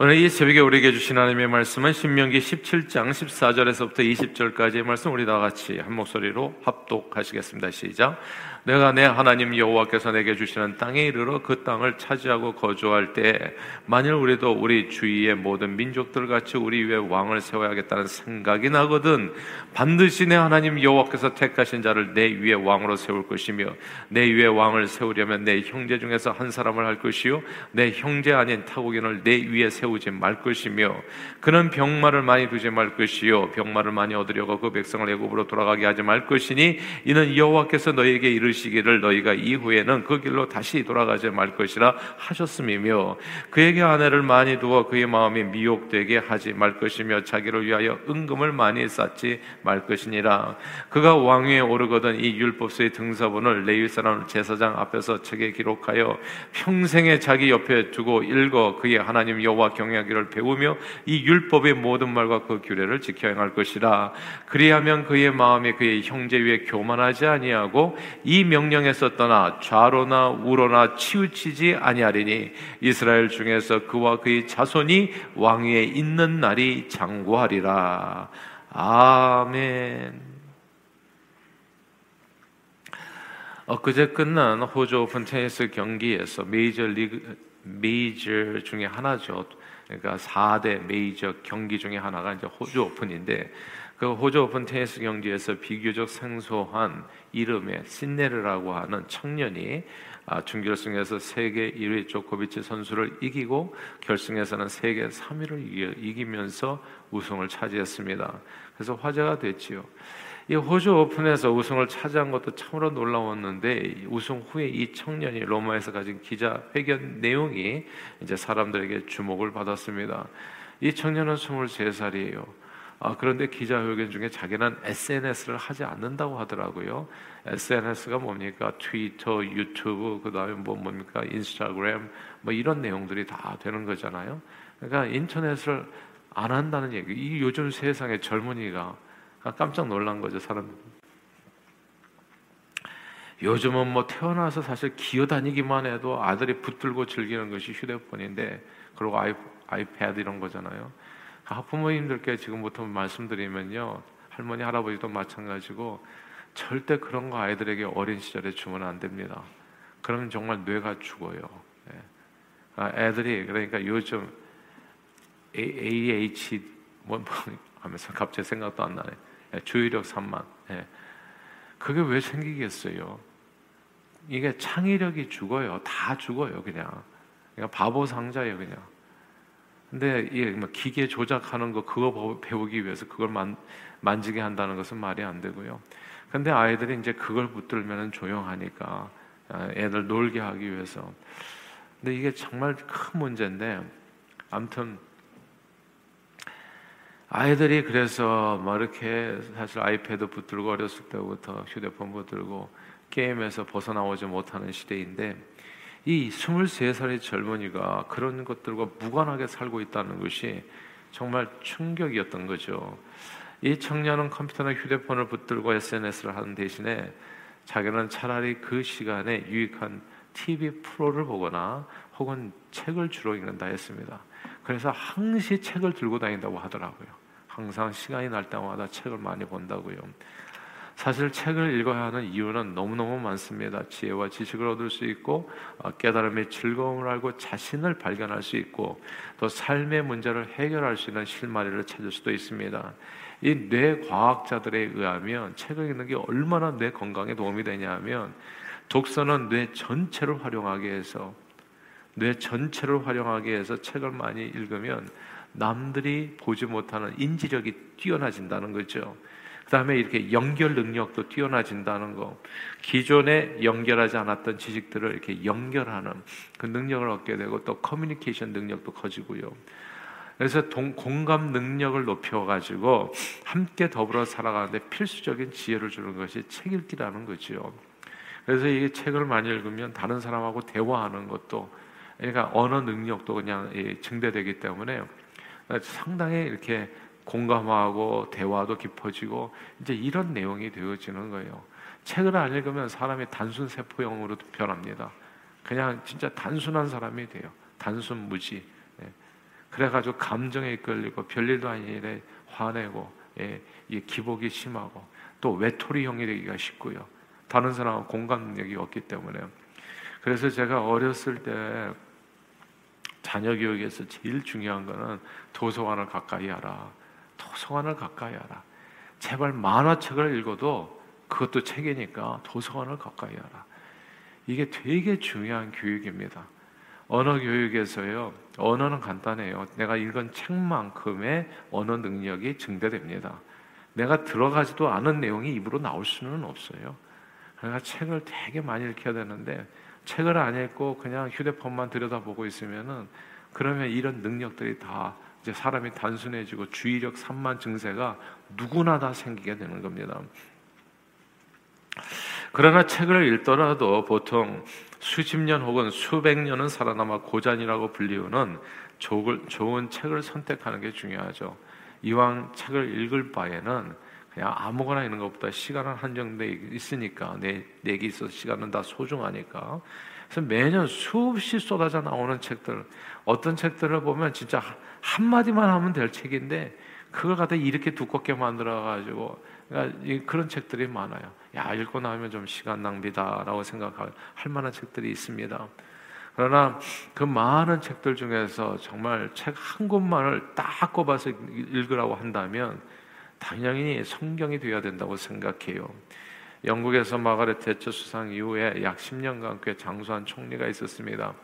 오늘 이 새벽에 우리에게 주신 하나님의 말씀은 신명기 17장 14절에서부터 20절까지의 말씀 우리 다 같이 한 목소리로 합독하시겠습니다. 시작. 내가 내 하나님 여호와께서 내게 주시는 땅에 이르러 그 땅을 차지하고 거주할 때 만일 우리도 우리 주위의 모든 민족들 같이 우리 위에 왕을 세워야겠다는 생각이 나거든 반드시 내 하나님 여호와께서 택하신 자를 내 위에 왕으로 세울 것이며 내 위에 왕을 세우려면 내 형제 중에서 한 사람을 할 것이요 내 형제 아닌 타국인을 내 위에 세우지 말 것이며 그는 병마를 많이 두지 말 것이요 병마를 많이 얻으려고 그 백성을 애굽으로 돌아가게 하지 말 것이니 이는 여호와께서 너에게 이르시 이르시기를 너희가 이후에는 그 길로 다시 돌아가지 말 것이라 하셨음이며 그에게 아내를 많이 두어 그의 마음이 미혹되게 하지 말 것이며 자기를 위하여 은금을 많이 쌓지 말 것이니라. 그가 왕위에 오르거든 이 율법서의 등서본을 레위 사람 제사장 앞에서 책에 기록하여 평생에 자기 옆에 두고 읽어 그의 하나님 여호와 경외하기를 배우며 이 율법의 모든 말과 그 규례를 지켜 행할 것이라. 그리하면 그의 마음이 그의 형제 위에 교만하지 아니하고 이 명령에서 떠나 좌로나 우로나 치우치지 아니하리니 이스라엘 중에서 그와 그의 자손이 왕위에 있는 날이 장구하리라. 아멘. 엊그제 끝난 호주 오픈 테니스 경기에서 메이저 리그 메이저 중에 하나죠. 그러니까 4대 메이저 경기 중에 하나가 이제 호주 오픈인데 그 호주 오픈 테니스 경기에서 비교적 생소한 이름의 신네르라고 하는 청년이 아, 준결승에서 세계 1위 조코비치 선수를 이기고 결승에서는 세계 3위를 이기면서 우승을 차지했습니다. 그래서 화제가 됐지요. 이 호주 오픈에서 우승을 차지한 것도 참으로 놀라웠는데 우승 후에 이 청년이 로마에서 가진 기자 회견 내용이 이제 사람들에게 주목을 받았습니다. 이 청년은 23살이에요. 아, 그런데 기자회견 중에 자기는 SNS를 하지 않는다고 하더라고요. SNS가 뭡니까? 트위터, 유튜브, 그 다음에 뭐 뭡니까? 인스타그램, 뭐 이런 내용들이 다 되는 거잖아요. 그러니까 인터넷을 안 한다는 얘기. 이 요즘 세상의 젊은이가 깜짝 놀란 거죠, 사람. 요즘은 뭐 태어나서 사실 기어다니기만 해도 아들이 붙들고 즐기는 것이 휴대폰인데, 그리고 아이, 아이패드 이런 거잖아요. 학부모님들께 지금부터 말씀드리면요. 할머니, 할아버지도 마찬가지고 절대 그런 거 아이들에게 어린 시절에 주면 안 됩니다. 그러면 정말 뇌가 죽어요. 예. 아, 애들이 그러니까 요즘 AH 뭐, 뭐 하면서 갑자기 생각도 안 나네. 예, 주의력 산만. 예. 그게 왜 생기겠어요? 이게 창의력이 죽어요. 다 죽어요, 그냥. 그러니까 바보 상자예요, 그냥. 근데 이뭐 기계 조작하는 거 그거 배우기 위해서 그걸 만, 만지게 한다는 것은 말이 안 되고요. 근데 아이들이 이제 그걸 붙들면 조용하니까 아, 애들 놀게 하기 위해서. 근데 이게 정말 큰 문제인데 아무튼 아이들이 그래서 뭐 이렇게 사실 아이패드 붙들고 어렸을 때부터 휴대폰 붙들고 게임에서 벗어나오지 못하는 시대인데 이 23살의 젊은이가 그런 것들과 무관하게 살고 있다는 것이 정말 충격이었던 거죠. 이 청년은 컴퓨터나 휴대폰을 붙들고 SNS를 하는 대신에 자기는 차라리 그 시간에 유익한 TV 프로를 보거나 혹은 책을 주로 읽는다 했습니다. 그래서 항시 책을 들고 다닌다고 하더라고요. 항상 시간이 날 때마다 책을 많이 본다고요. 사실 책을 읽어야 하는 이유는 너무너무 많습니다. 지혜와 지식을 얻을 수 있고 어, 깨달음의 즐거움을 알고 자신을 발견할 수 있고 또 삶의 문제를 해결할 수 있는 실마리를 찾을 수도 있습니다. 이 뇌과학자들에 의하면 책을 읽는 게 얼마나 뇌 건강에 도움이 되냐면 독서는 뇌 전체를 활용하게 해서 뇌 전체를 활용하게 해서 책을 많이 읽으면 남들이 보지 못하는 인지력이 뛰어나진다는 거죠. 그 다음에 이렇게 연결 능력도 뛰어나진다는 거. 기존에 연결하지 않았던 지식들을 이렇게 연결하는 그 능력을 얻게 되고 또 커뮤니케이션 능력도 커지고요. 그래서 동, 공감 능력을 높여가지고 함께 더불어 살아가는데 필수적인 지혜를 주는 것이 책 읽기라는 거죠. 그래서 이 책을 많이 읽으면 다른 사람하고 대화하는 것도 그러니까 언어 능력도 그냥 증대되기 때문에 상당히 이렇게 공감하고 대화도 깊어지고 이제 이런 내용이 되어지는 거예요. 책을 안 읽으면 사람이 단순 세포형으로 변합니다. 그냥 진짜 단순한 사람이 돼요. 단순 무지. 네. 그래가지고 감정에 이끌리고 별일도 아닌 일에 화내고 예, 이 기복이 심하고 또 외톨이형이 되기가 쉽고요. 다른 사람과 공감 능력이 없기 때문에 그래서 제가 어렸을 때 자녀 교육에서 제일 중요한 거는 도서관을 가까이 하라. 도서관을 가까이 하라. 제발 만화책을 읽어도 그것도 책이니까 도서관을 가까이 하라. 이게 되게 중요한 교육입니다. 언어 교육에서요. 언어는 간단해요. 내가 읽은 책만큼의 언어 능력이 증대됩니다. 내가 들어가지도 않은 내용이 입으로 나올 수는 없어요. 그러니까 책을 되게 많이 읽혀야 되는데 책을 안 읽고 그냥 휴대폰만 들여다보고 있으면은 그러면 이런 능력들이 다 이제 사람이 단순해지고 주의력 산만 증세가 누구나 다 생기게 되는 겁니다. 그러나 책을 읽더라도 보통 수십 년 혹은 수백 년은 살아남아 고전이라고 불리우는 좋은 책을 선택하는 게 중요하죠. 이왕 책을 읽을 바에는 그냥 아무거나 있는 것보다 시간은 한정돼 있으니까 내 내기 있어서 시간은 다 소중하니까 그래서 매년 수없이 쏟아져 나오는 책들 어떤 책들을 보면 진짜 한 마디만 하면 될 책인데 그걸 갖다 이렇게 두껍게 만들어 가지고 그러니까 그런 책들이 많아요. 야 읽고 나면 좀 시간 낭비다라고 생각할 만한 책들이 있습니다. 그러나 그 많은 책들 중에서 정말 책 한 권만을 딱 꼽아서 읽으라고 한다면 당연히 성경이 되어야 된다고 생각해요. 영국에서 마가렛 대처 수상 이후에 약 10년간 꽤 장수한 총리가 있었습니다.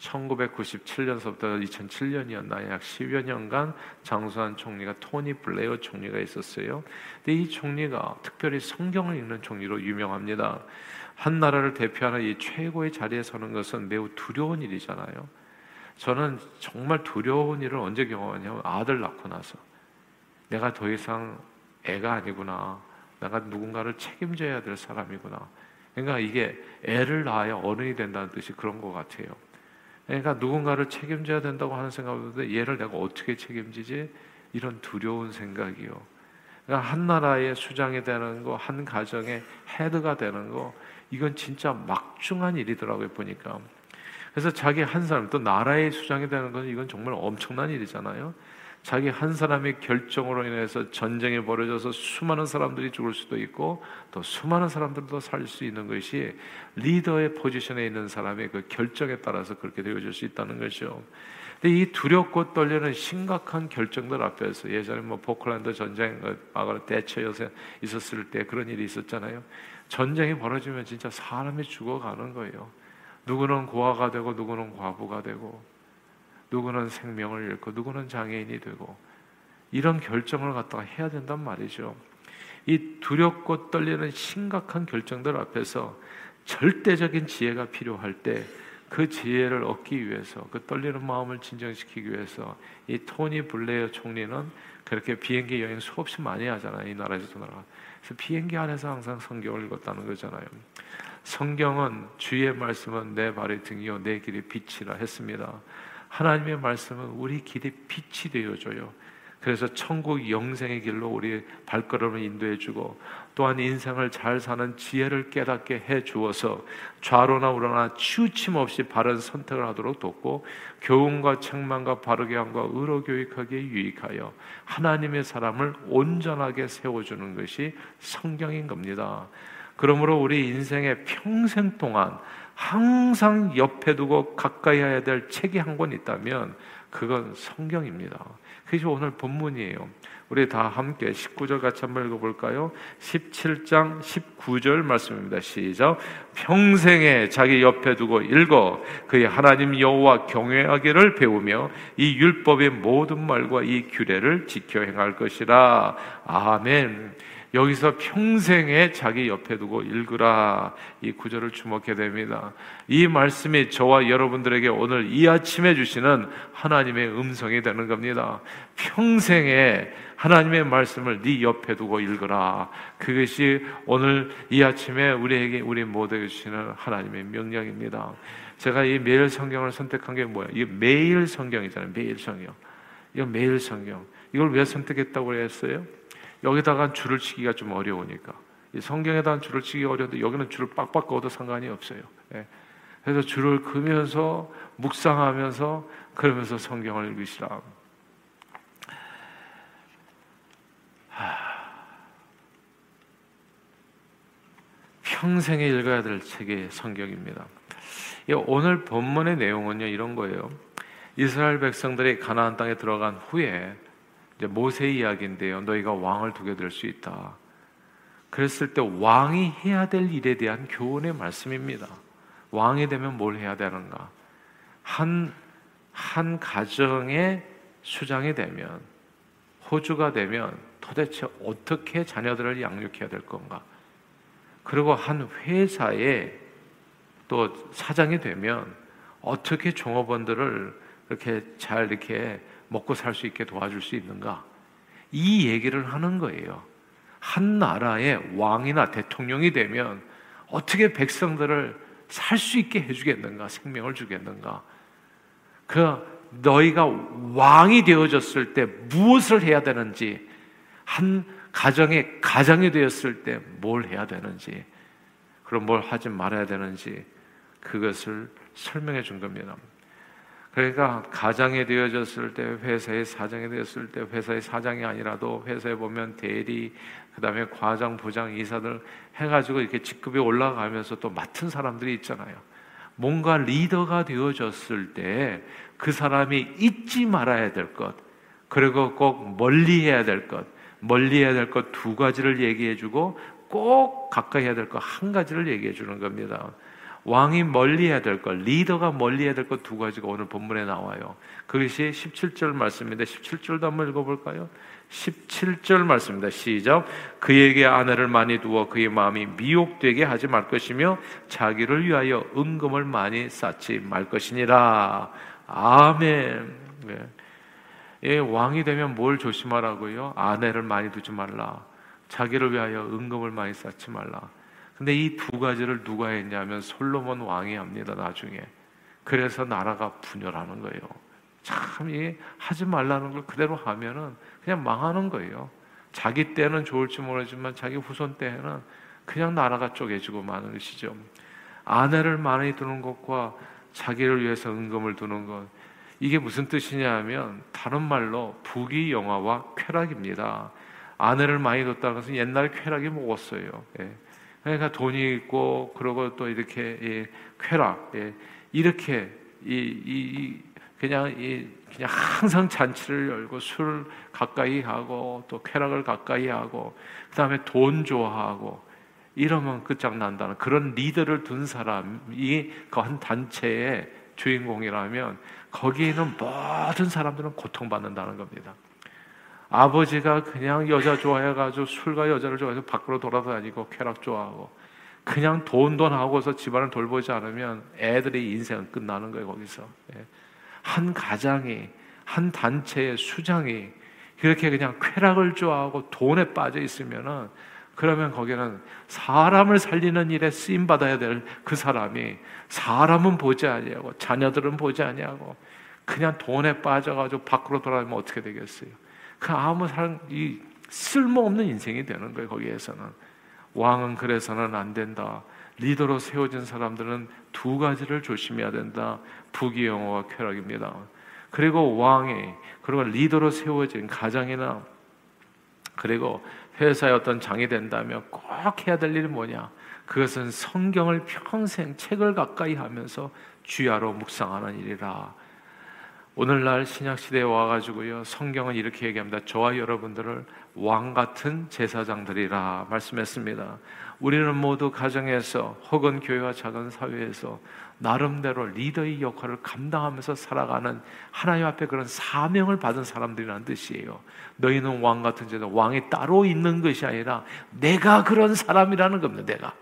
1997년서부터 2007년이었나 약 10여 년간 장수한 총리가 토니 블레어 총리가 있었어요. 근데 이 총리가 특별히 성경을 읽는 총리로 유명합니다. 한 나라를 대표하는 이 최고의 자리에 서는 것은 매우 두려운 일이잖아요. 저는 정말 두려운 일을 언제 경험하냐면 아들 낳고 나서 내가 더 이상 애가 아니구나. 내가 누군가를 책임져야 될 사람이구나. 그러니까 이게 애를 낳아야 어른이 된다는 뜻이 그런 것 같아요. 그러니까 누군가를 책임져야 된다고 하는 생각보다 얘를 내가 어떻게 책임지지? 이런 두려운 생각이요. 그러니까 한 나라의 수장이 되는 거, 한 가정의 헤드가 되는 거, 이건 진짜 막중한 일이더라고요, 보니까. 그래서 자기 한 사람, 또 나라의 수장이 되는 건 이건 정말 엄청난 일이잖아요. 자기 한 사람의 결정으로 인해서 전쟁이 벌어져서 수많은 사람들이 죽을 수도 있고 또 수많은 사람들도 살 수 있는 것이 리더의 포지션에 있는 사람의 그 결정에 따라서 그렇게 되어질 수 있다는 것이죠. 근데 이 두렵고 떨리는 심각한 결정들 앞에서 예전에 뭐 포클랜드 전쟁, 아가 대처 요새 있었을 때 그런 일이 있었잖아요. 전쟁이 벌어지면 진짜 사람이 죽어가는 거예요. 누구는 고아가 되고 누구는 과부가 되고 누구는 생명을 잃고 누구는 장애인이 되고 이런 결정을 갖다가 해야 된단 말이죠. 이 두렵고 떨리는 심각한 결정들 앞에서 절대적인 지혜가 필요할 때 그 지혜를 얻기 위해서 그 떨리는 마음을 진정시키기 위해서 이 토니 블레어 총리는 그렇게 비행기 여행 수없이 많이 하잖아요. 이 나라에서 나라. 그래서 비행기 안에서 항상 성경을 읽었다는 거잖아요. 성경은 주의 말씀은 내 발의 등이요 내 길의 빛이라 했습니다. 하나님의 말씀은 우리 길의 빛이 되어줘요. 그래서 천국 영생의 길로 우리 발걸음을 인도해 주고 또한 인생을 잘 사는 지혜를 깨닫게 해 주어서 좌로나 우로나 치우침 없이 바른 선택을 하도록 돕고 교훈과 책망과 바르게 함과 의로 교육하기에 유익하여 하나님의 사람을 온전하게 세워 주는 것이 성경인 겁니다. 그러므로 우리 인생의 평생 동안 항상 옆에 두고 가까이 해야 될 책이 한 권 있다면 그건 성경입니다. 그것이 오늘 본문이에요. 우리 다 함께 19절 같이 한번 읽어볼까요? 17장 19절 말씀입니다. 시작. 평생에 자기 옆에 두고 읽어 그의 하나님 여호와 경외하기를 배우며 이 율법의 모든 말과 이 규례를 지켜 행할 것이라. 아멘. 여기서 평생에 자기 옆에 두고 읽으라 이 구절을 주목해 됩니다. 이 말씀이 저와 여러분들에게 오늘 이 아침에 주시는 하나님의 음성이 되는 겁니다. 평생에 하나님의 말씀을 네 옆에 두고 읽으라. 그것이 오늘 이 아침에 우리에게 우리 모두에게 주시는 하나님의 명령입니다. 제가 이 매일 성경을 선택한 게 뭐예요? 이 매일 성경이잖아요. 매일 성경. 이거 매일 성경. 이걸 왜 선택했다고 했어요? 여기다가 줄을 치기가 좀 어려우니까. 성경에다 줄을 치기 어려운데 여기는 줄을 빡빡 꺼도 상관이 없어요. 예. 그래서 줄을 그면서 묵상하면서 그러면서 성경을 읽으시라. 평생에 읽어야 될 책이 성경입니다. 오늘 본문의 내용은요 이런 거예요. 이스라엘 백성들이 가나안 땅에 들어간 후에 이제 모세 이야기인데요. 너희가 왕을 두게 될 수 있다. 그랬을 때 왕이 해야 될 일에 대한 교훈의 말씀입니다. 왕이 되면 뭘 해야 되는가? 한, 한 가정의 수장이 되면, 호주가 되면 도대체 어떻게 자녀들을 양육해야 될 건가? 그리고 한 회사에 또 사장이 되면 어떻게 종업원들을 이렇게 잘 이렇게 먹고 살 수 있게 도와줄 수 있는가? 이 얘기를 하는 거예요. 한 나라의 왕이나 대통령이 되면 어떻게 백성들을 살 수 있게 해주겠는가? 생명을 주겠는가? 그 너희가 왕이 되어졌을 때 무엇을 해야 되는지, 한 가정의 가장이 되었을 때 뭘 해야 되는지, 그럼 뭘 하지 말아야 되는지, 그것을 설명해 준 겁니다. 그러니까 가장이 되어졌을 때 회사의 사장이 되었을 때 회사의 사장이 아니라도 회사에 보면 대리 그다음에 과장 부장 이사들 해가지고 이렇게 직급이 올라가면서 또 맡은 사람들이 있잖아요. 뭔가 리더가 되어졌을 때 그 사람이 잊지 말아야 될 것, 그리고 꼭 멀리 해야 될 것, 멀리 해야 될 것 두 가지를 얘기해 주고 꼭 가까이 해야 될 것 한 가지를 얘기해 주는 겁니다. 왕이 멀리해야 될 것, 리더가 멀리해야 될 것 두 가지가 오늘 본문에 나와요. 그것이 17절 말씀인데 17절도 한번 읽어볼까요? 17절 말씀입니다. 시작. 그에게 아내를 많이 두어 그의 마음이 미혹되게 하지 말 것이며 자기를 위하여 은금을 많이 쌓지 말 것이니라. 아멘. 네. 예, 왕이 되면 뭘 조심하라고요? 아내를 많이 두지 말라. 자기를 위하여 은금을 많이 쌓지 말라. 근데 이 두 가지를 누가 했냐면 솔로몬 왕이 합니다, 나중에. 그래서 나라가 분열하는 거예요. 참, 이 하지 말라는 걸 그대로 하면은 그냥 망하는 거예요. 자기 때는 좋을지 모르지만 자기 후손 때에는 그냥 나라가 쪼개지고 마는 것이죠. 아내를 많이 두는 것과 자기를 위해서 은금을 두는 것. 이게 무슨 뜻이냐 하면 다른 말로 부귀 영화와 쾌락입니다. 아내를 많이 뒀다는 것은 옛날에 쾌락이 먹었어요. 예. 그러니까 돈이 있고 그러고 또 이렇게 예, 쾌락 예, 이렇게 이, 이, 그냥 이 그냥 항상 잔치를 열고 술 가까이 하고 또 쾌락을 가까이 하고 그다음에 돈 좋아하고 이러면 끝장난다는 그런 리더를 둔 사람이 그 한 단체의 주인공이라면 거기에 있는 모든 사람들은 고통받는다는 겁니다. 아버지가 그냥 여자 좋아해가지고 술과 여자를 좋아해서 밖으로 돌아다니고 쾌락 좋아하고 그냥 돈돈 하고서 집안을 돌보지 않으면 애들의 인생은 끝나는 거예요 거기서 예. 한 가장이 한 단체의 수장이 그렇게 그냥 쾌락을 좋아하고 돈에 빠져 있으면은 그러면 거기는 사람을 살리는 일에 쓰임 받아야 될 그 사람이 사람은 보지 아니하고 자녀들은 보지 아니하고 그냥 돈에 빠져가지고 밖으로 돌아다니면 어떻게 되겠어요? 그 아무 사람 이 쓸모없는 인생이 되는 거예요. 거기에서는 왕은 그래서는 안 된다. 리더로 세워진 사람들은 두 가지를 조심해야 된다. 부귀영화와 쾌락입니다. 그리고 왕이 그리고 리더로 세워진 가정이나 그리고 회사의 어떤 장이 된다면 꼭 해야 될 일이 뭐냐? 그것은 성경을 평생 책을 가까이 하면서 주야로 묵상하는 일이라. 오늘날 신약 시대에 와가지고요 성경은 이렇게 얘기합니다. 저와 여러분들을 왕 같은 제사장들이라 말씀했습니다. 우리는 모두 가정에서 혹은 교회와 작은 사회에서 나름대로 리더의 역할을 감당하면서 살아가는 하나님 앞에 그런 사명을 받은 사람들이라는 뜻이에요. 너희는 왕 같은 제사, 왕이 따로 있는 것이 아니라 내가 그런 사람이라는 겁니다. 내가.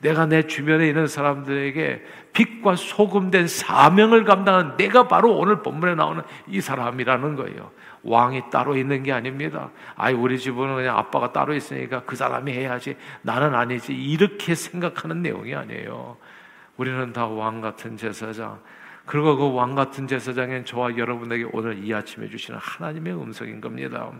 내가 내 주변에 있는 사람들에게 빛과 소금된 사명을 감당한 내가 바로 오늘 본문에 나오는 이 사람이라는 거예요. 왕이 따로 있는 게 아닙니다. 아이, 우리 집은 그냥 아빠가 따로 있으니까 그 사람이 해야지. 나는 아니지. 이렇게 생각하는 내용이 아니에요. 우리는 다 왕 같은 제사장. 그리고 그 왕 같은 제사장인 저와 여러분에게 오늘 이 아침에 주시는 하나님의 음성인 겁니다.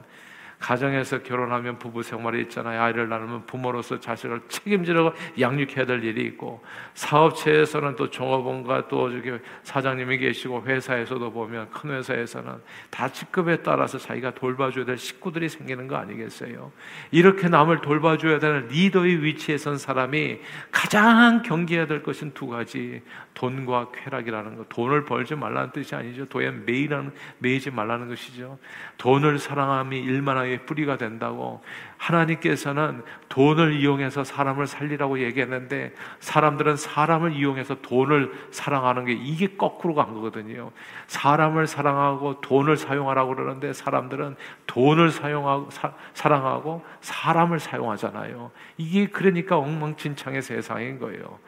가정에서 결혼하면 부부 생활이 있잖아요. 아이를 낳으면 부모로서 자식을 책임지려고 양육해야 될 일이 있고 사업체에서는 또 종업원과 또 저기 사장님이 계시고 회사에서도 보면 큰 회사에서는 다 직급에 따라서 자기가 돌봐줘야 될 식구들이 생기는 거 아니겠어요? 이렇게 남을 돌봐줘야 되는 리더의 위치에 선 사람이 가장 경계해야 될 것은 두 가지 돈과 쾌락이라는 것. 돈을 벌지 말라는 뜻이 아니죠. 돈에 매이라는 매이지 말라는 것이죠. 돈을 사랑함이 일만하게 뿌리가 된다고 하나님께서는 돈을 이용해서 사람을 살리라고 얘기했는데 사람들은 사람을 이용해서 돈을 사랑하는 게 이게 거꾸로 간 거거든요. 사람을 사랑하고 돈을 사용하라고 그러는데 사람들은 돈을 사용하고 사, 사랑하고 사람을 사용하잖아요. 이게 그러니까 엉망진창의 세상인 거예요.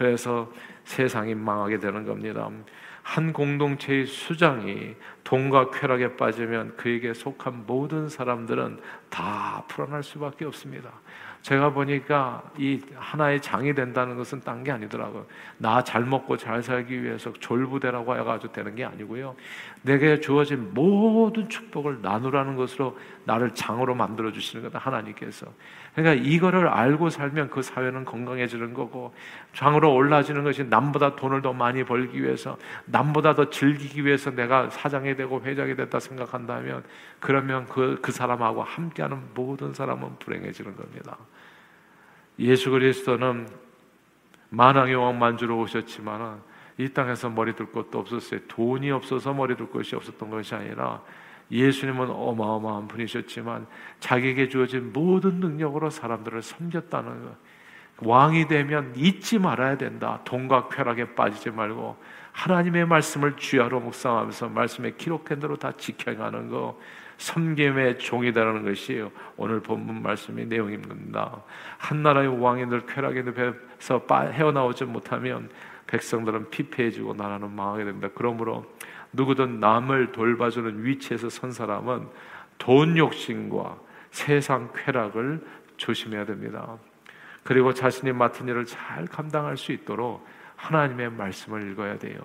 그래서 세상이 망하게 되는 겁니다. 한 공동체의 수장이 돈과 쾌락에 빠지면 그에게 속한 모든 사람들은 다 불안할 수밖에 없습니다. 제가 보니까 이 하나의 장이 된다는 것은 딴 게 아니더라고요. 나 잘 먹고 잘 살기 위해서 졸부대라고 해가지고 되는 게 아니고요. 내게 주어진 모든 축복을 나누라는 것으로 나를 장으로 만들어 주시는 거다 하나님께서. 그러니까 이거를 알고 살면 그 사회는 건강해지는 거고 장으로 올라지는 것이 남보다 돈을 더 많이 벌기 위해서 남보다 더 즐기기 위해서 내가 사장이 되고 회장이 됐다 생각한다면 그러면 그, 그 사람하고 함께하는 모든 사람은 불행해지는 겁니다. 예수 그리스도는 만왕의 왕 만주로 오셨지만 이 땅에서 머리 둘 것도 없었어요. 돈이 없어서 머리 둘 것이 없었던 것이 아니라 예수님은 어마어마한 분이셨지만 자기에게 주어진 모든 능력으로 사람들을 섬겼다는 것. 왕이 되면 잊지 말아야 된다. 돈과 쾌락에 빠지지 말고 하나님의 말씀을 주야로 묵상하면서 말씀에 기록한 대로 다 지켜가는 거. 섬김의 종이다라는 것이 오늘 본문 말씀의 내용입니다. 한 나라의 왕인들 쾌락의 늪에서 헤어나오지 못하면 백성들은 피폐해지고 나라는 망하게 됩니다. 그러므로 누구든 남을 돌봐주는 위치에서 선 사람은 돈 욕심과 세상 쾌락을 조심해야 됩니다. 그리고 자신이 맡은 일을 잘 감당할 수 있도록 하나님의 말씀을 읽어야 돼요.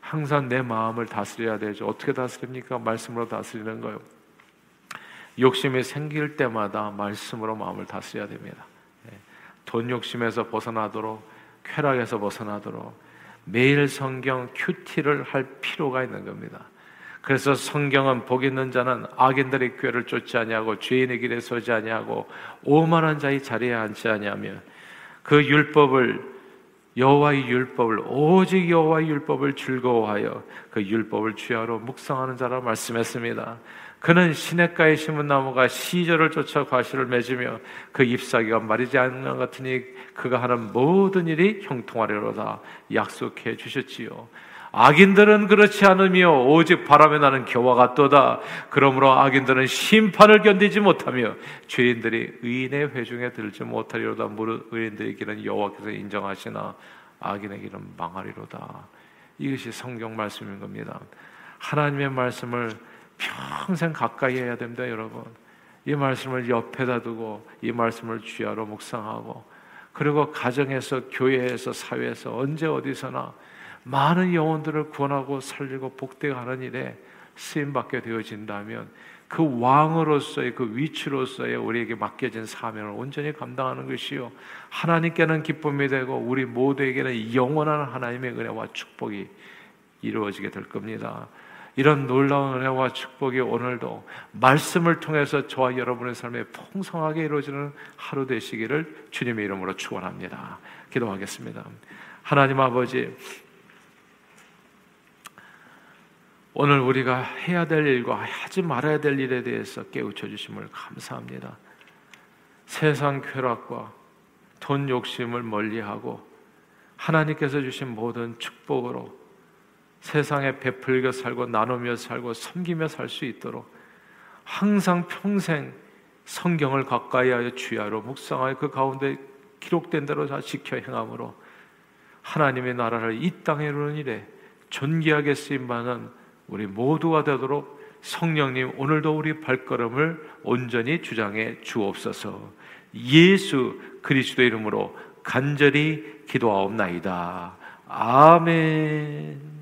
항상 내 마음을 다스려야 되죠. 어떻게 다스립니까? 말씀으로 다스리는 거요. 욕심이 생길 때마다 말씀으로 마음을 다스려야 됩니다. 네. 돈 욕심에서 벗어나도록 쾌락에서 벗어나도록 매일 성경 큐티를 할 필요가 있는 겁니다. 그래서 성경은 복 있는 자는 악인들의 꾀를 쫓지 아니하고 죄인의 길에 서지 아니하고 오만한 자의 자리에 앉지 아니하며 그 율법을 여호와의 율법을 오직 여호와의 율법을 즐거워하여 그 율법을 주야로 묵상하는 자라 말씀했습니다. 그는 시냇가에 심은 나무가 시절을 쫓아 과실을 맺으며 그 잎사귀가 마르지 않는 것 같으니 그가 하는 모든 일이 형통하리로다 약속해 주셨지요. 악인들은 그렇지 않으며 오직 바람에 나는 겨와 같도다. 그러므로 악인들은 심판을 견디지 못하며 죄인들이 의인의 회중에 들지 못하리로다. 무릇 의인들의 길은 여호와께서 인정하시나 악인의 길은 망하리로다. 이것이 성경 말씀인 겁니다. 하나님의 말씀을 평생 가까이 해야 됩니다, 여러분. 이 말씀을 옆에다 두고 이 말씀을 주야로 묵상하고 그리고 가정에서 교회에서 사회에서 언제 어디서나 많은 영혼들을 구원하고 살리고 복되하는 일에 쓰임 받게 되어진다면 그 왕으로서의 그 위치로서의 우리에게 맡겨진 사명을 온전히 감당하는 것이요 하나님께는 기쁨이 되고 우리 모두에게는 영원한 하나님의 은혜와 축복이 이루어지게 될 겁니다. 이런 놀라운 은혜와 축복이 오늘도 말씀을 통해서 저와 여러분의 삶에 풍성하게 이루어지는 하루 되시기를 주님의 이름으로 축원합니다. 기도하겠습니다. 하나님 아버지 오늘 우리가 해야 될 일과 하지 말아야 될 일에 대해서 깨우쳐 주심을 감사합니다. 세상 쾌락과 돈 욕심을 멀리하고 하나님께서 주신 모든 축복으로 세상에 베풀겨 살고 나누며 살고 섬기며 살 수 있도록 항상 평생 성경을 가까이 하여 주야로 묵상하여 그 가운데 기록된 대로 다 지켜 행함으로 하나님의 나라를 이 땅에 이루는 일에 존귀하게 쓰임 받는 우리 모두가 되도록 성령님 오늘도 우리 발걸음을 온전히 주장해 주옵소서. 예수 그리스도 이름으로 간절히 기도하옵나이다. 아멘.